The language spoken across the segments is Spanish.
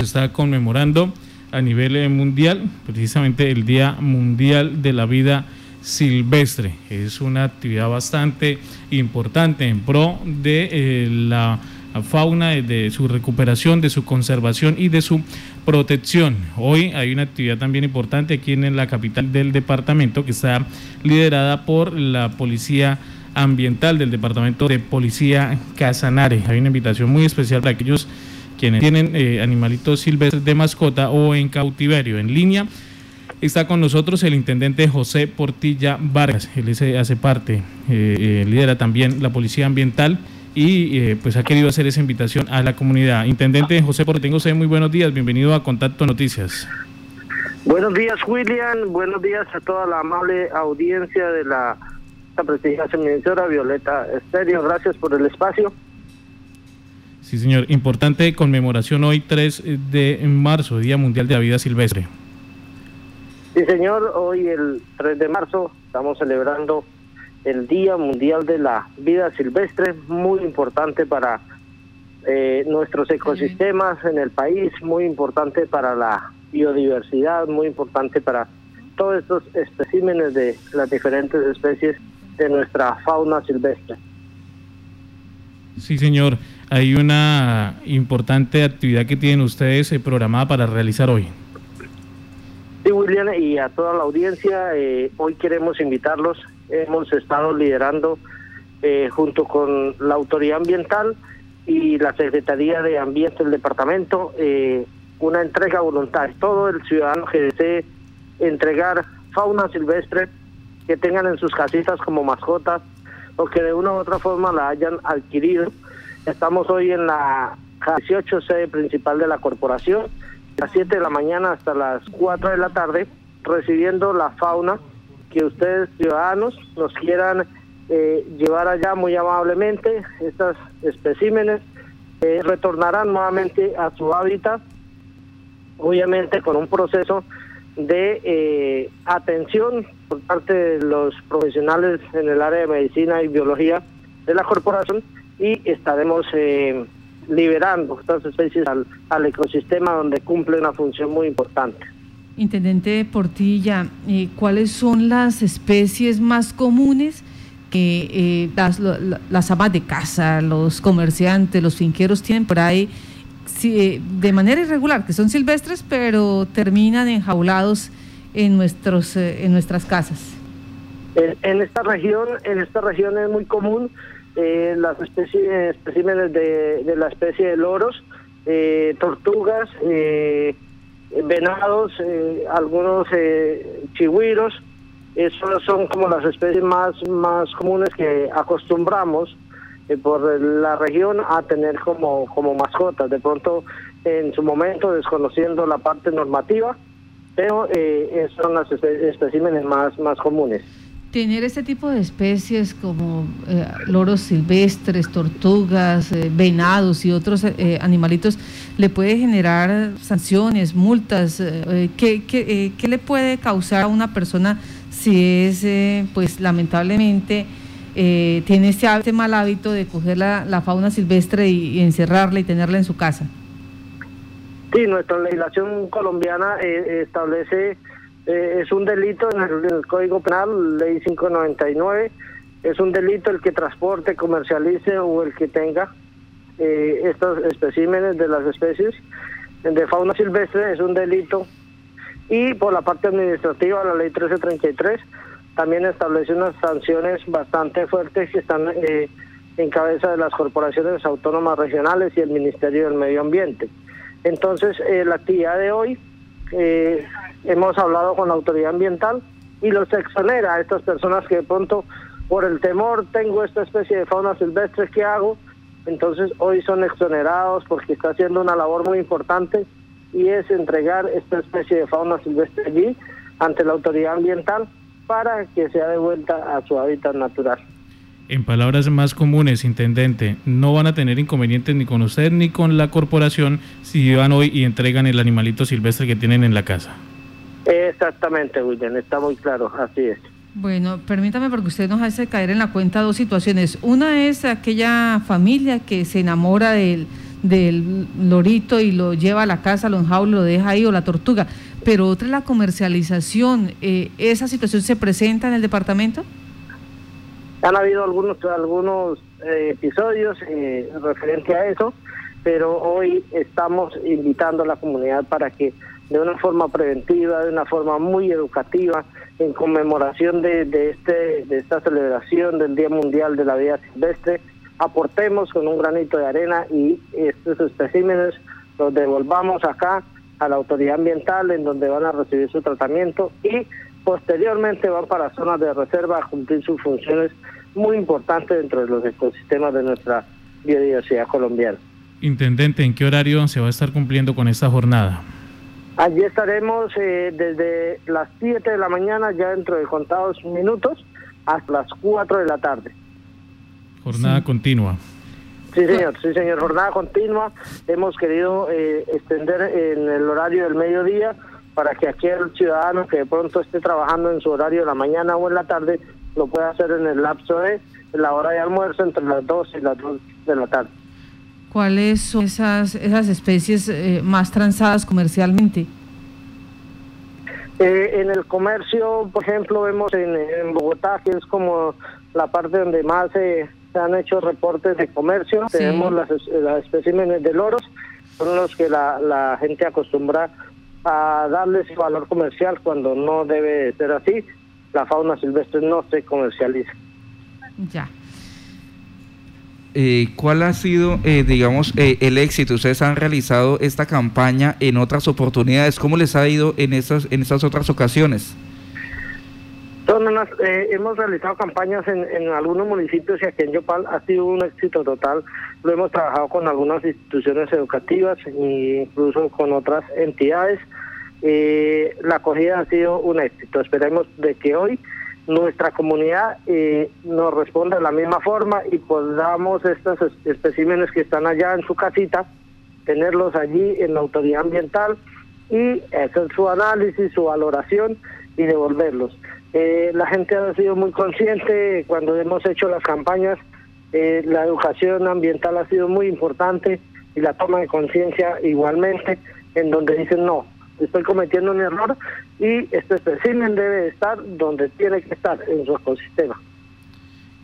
Se está conmemorando a nivel eh, mundial, precisamente el Día Mundial de la Vida Silvestre. Es una actividad bastante importante en pro de eh, la fauna, de su recuperación, de su conservación y de su protección. Hoy hay una actividad también importante aquí en la capital del departamento que está liderada por la Policía Ambiental del Departamento de Policía Casanare. Hay una invitación muy especial para aquellos quienes tienen eh, animalitos silvestres de mascota o en cautiverio. En línea está con nosotros el intendente José Portilla Vargas. Él hace parte, eh, eh, lidera también la Policía Ambiental y pues ha querido hacer esa invitación a la comunidad. Intendente José Portilla, usted muy buenos días, bienvenido a Contacto Noticias. Buenos días, William. Buenos días a toda la amable audiencia de la prestigiosa emisora Violeta Estéreo. Gracias por el espacio. Sí, señor. Importante conmemoración hoy 3 de marzo, Día Mundial de la Vida Silvestre. Sí, señor. Hoy el 3 de marzo estamos celebrando el Día Mundial de la Vida Silvestre, muy importante para eh, nuestros ecosistemas en el país, muy importante para la biodiversidad, muy importante para todos estos especímenes de las diferentes especies de nuestra fauna silvestre. Sí, señor. Hay una importante actividad que tienen ustedes eh, programada para realizar hoy. Sí, William, y a toda la audiencia, eh, hoy queremos invitarlos. Hemos estado liderando eh, junto con la Autoridad Ambiental y la Secretaría de Ambiente del Departamento una entrega voluntaria. Todo el ciudadano que desee entregar fauna silvestre que tengan en sus casitas como mascotas o que de una u otra forma la hayan adquirido Estamos hoy en la 18 sede principal de la corporación, a las 7 de la mañana hasta las 4 de la tarde, recibiendo la fauna que ustedes ciudadanos nos quieran eh, llevar allá muy amablemente. Estas especímenes eh, retornarán nuevamente a su hábitat, obviamente con un proceso de eh, atención por parte de los profesionales en el área de medicina y biología de la corporación y estaremos eh, liberando estas especies al, ecosistema donde cumple una función muy importante. Intendente Portilla, eh, ¿cuáles son las especies más comunes que las, las amas de casa, los comerciantes, los finqueros tienen por ahí de manera irregular, que son silvestres, pero terminan enjaulados en, nuestros, en nuestras casas? En, esta región, en esta región es muy común eh, las especies, especímenes de, de, la especie de loros, eh, tortugas, eh, venados, eh, algunos eh, chigüiros. Esos son como las especies más, más comunes que acostumbramos por la región a tener como, como mascotas. De pronto, en su momento, desconociendo la parte normativa, pero son las especímenes más, más comunes tener este tipo de especies como eh, loros silvestres, tortugas, eh, venados y otros eh, animalitos le puede generar sanciones, multas? ¿qué, qué, qué, le puede causar a una persona si es, pues lamentablemente, tiene este, este, mal hábito de coger la, la fauna silvestre y, encerrarla y tenerla en su casa? Sí, nuestra legislación colombiana establece eh, es un delito en el, Código Penal, ley 599, es un delito el que transporte, comercialice o el que tenga eh, estos especímenes de las especies de fauna silvestre, es un delito. Y por la parte administrativa, la ley 1333 también establece unas sanciones bastante fuertes que están eh, en cabeza de las corporaciones autónomas regionales y el Ministerio del Medio Ambiente. Entonces, la actividad de hoy eh, hemos hablado con la autoridad ambiental y los exonera a estas personas que de pronto por el temor tengo esta especie de fauna silvestre que hago, entonces hoy son exonerados porque está haciendo una labor muy importante y es entregar esta especie de fauna silvestre allí ante la autoridad ambiental para que sea de vuelta a su hábitat natural. En palabras más comunes, intendente, no van a tener inconvenientes ni con usted ni con la corporación si van hoy y entregan el animalito silvestre que tienen en la casa. Exactamente, William, está muy claro, así es. Bueno, permítame porque usted nos hace caer en la cuenta dos situaciones. Una es aquella familia que se enamora del, del lorito y lo lleva a la casa, lo enjaula, lo deja ahí, o la tortuga, pero otra es la comercialización. Eh, ¿Esa situación se presenta en el departamento? Han habido algunos, algunos eh, episodios eh, referente a eso, pero hoy estamos invitando a la comunidad para que de una forma preventiva, de una forma muy educativa, en conmemoración de, de, este, de esta celebración del Día Mundial de la Vida Silvestre, aportemos con un granito de arena y estos especímenes los devolvamos acá a la autoridad ambiental en donde van a recibir su tratamiento y posteriormente van para zonas de reserva a cumplir sus funciones muy importantes dentro de los ecosistemas de nuestra biodiversidad colombiana. Intendente, ¿en qué horario se va a estar cumpliendo con esta jornada? Allí estaremos eh, desde las 7 de la mañana, ya dentro de contados minutos, hasta las 4 de la tarde. Jornada continua. Sí, señor, sí, señor, jornada continua. Hemos querido eh, extender en el horario del mediodía para que aquel ciudadano que de pronto esté trabajando en su horario de la mañana o en la tarde lo pueda hacer en el lapso de la hora de almuerzo entre las 2 y las 2 de la tarde. ¿Cuáles son esas, esas especies eh, más transadas comercialmente? Eh, en el comercio, por ejemplo, vemos en, Bogotá, que es como la parte donde más se han hecho reportes de comercio, tenemos las, las especímenes de loros, son los que la, la gente acostumbra a darles valor comercial cuando no debe ser así. La fauna silvestre no se comercializa. Ya. Eh, ¿cuál ha sido, eh, digamos, eh, el éxito? Ustedes han realizado esta campaña en otras oportunidades. ¿Cómo les ha ido en esas, en esas otras ocasiones? Hemos realizado campañas en, algunos municipios y aquí en Yopal ha sido un éxito total. Lo hemos trabajado con algunas instituciones educativas e incluso con otras entidades. la acogida ha sido un éxito. Esperemos de que hoy nuestra comunidad eh, nos responda de la misma forma y podamos estos especímenes que están allá en su casita, tenerlos allí en la autoridad ambiental y hacer su análisis, su valoración y devolverlos. Eh, la gente ha sido muy consciente cuando hemos hecho las campañas, eh, la educación ambiental ha sido muy importante y la toma de conciencia igualmente, en donde dicen no, estoy cometiendo un error y este espécimen debe estar donde tiene que estar, en su ecosistema.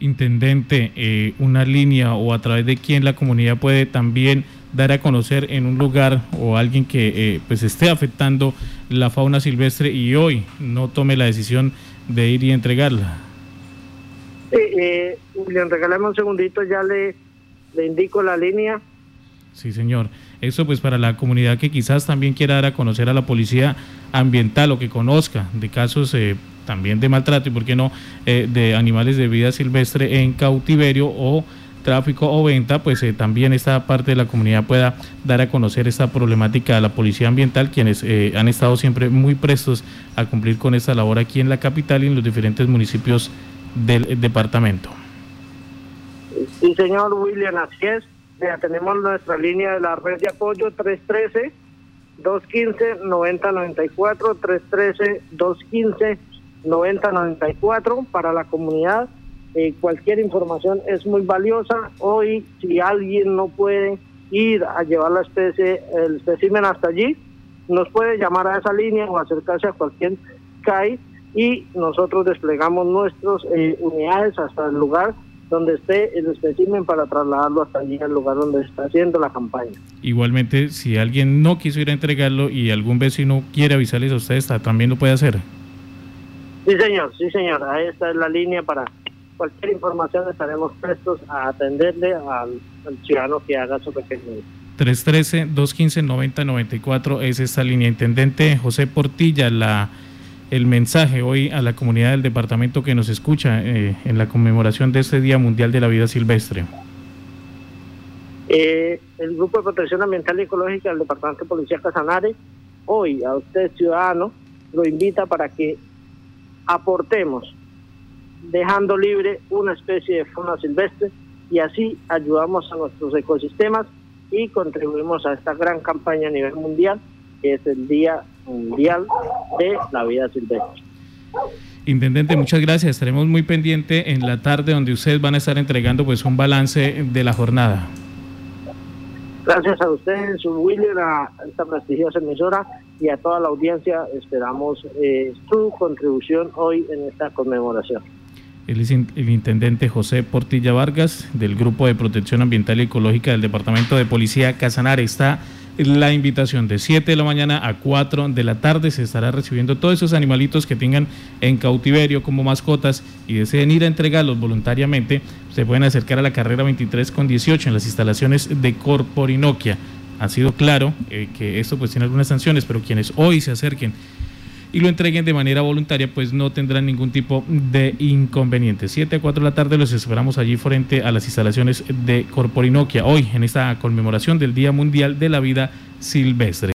Intendente, eh, una línea o a través de quién la comunidad puede también dar a conocer en un lugar o alguien que eh, pues esté afectando la fauna silvestre y hoy no tome la decisión de ir y entregarla. Eh, Julián, regálame un segundito, ya le, le indico la línea. Sí, señor. Eso pues para la comunidad que quizás también quiera dar a conocer a la policía ambiental o que conozca de casos eh, también de maltrato y por qué no eh, de animales de vida silvestre en cautiverio o tráfico o venta, pues eh, también esta parte de la comunidad pueda dar a conocer esta problemática a la policía ambiental, quienes han estado siempre muy prestos a cumplir con esta labor aquí en la capital y en los diferentes municipios del departamento. Sí, señor William, así es tenemos nuestra línea de la red de apoyo 313 215 9094 313 215 9094 para la comunidad. Eh, cualquier información es muy valiosa. Hoy, si alguien no puede ir a llevar la especie, el espécimen hasta allí, nos puede llamar a esa línea o acercarse a cualquier CAI y nosotros desplegamos nuestras eh, unidades hasta el lugar donde esté el espécimen para trasladarlo hasta allí al lugar donde está haciendo la campaña. Igualmente, si alguien no quiso ir a entregarlo y algún vecino quiere avisarles a ustedes, también lo puede hacer. Sí, señor, sí, señor. Ahí está la línea para cualquier información. Estaremos prestos a atenderle al, ciudadano que haga su requerimiento. 313-215-9094 es esta línea. Intendente José Portilla, la el mensaje hoy a la comunidad del departamento que nos escucha eh, en la conmemoración de este Día Mundial de la Vida Silvestre? Eh, el Grupo de Protección Ambiental y Ecológica del Departamento de Policía Casanare, hoy a usted ciudadano, lo invita para que aportemos, dejando libre una especie de fauna silvestre y así ayudamos a nuestros ecosistemas y contribuimos a esta gran campaña a nivel mundial, que es el Día Mundial de la Vida Silvestre. Intendente, muchas gracias. Estaremos muy pendientes en la tarde donde ustedes van a estar entregando pues un balance de la jornada. Gracias a ustedes, William, a esta prestigiosa emisora y a toda la audiencia. Esperamos eh, su contribución hoy en esta conmemoración. El intendente José Portilla Vargas del Grupo de Protección Ambiental y Ecológica del Departamento de Policía Casanare. Está la invitación de 7 de la mañana a 4 de la tarde. Se estará recibiendo todos esos animalitos que tengan en cautiverio como mascotas y deseen ir a entregarlos voluntariamente. Se pueden acercar a la carrera 23 con 18 en las instalaciones de Corporinoquia. Ha sido claro eh, que esto pues tiene algunas sanciones, pero quienes hoy se acerquen y lo entreguen de manera voluntaria, pues no tendrán ningún tipo de inconveniente. 7 a 4 de la tarde los esperamos allí frente a las instalaciones de Corporinoquia, hoy en esta conmemoración del Día Mundial de la Vida Silvestre.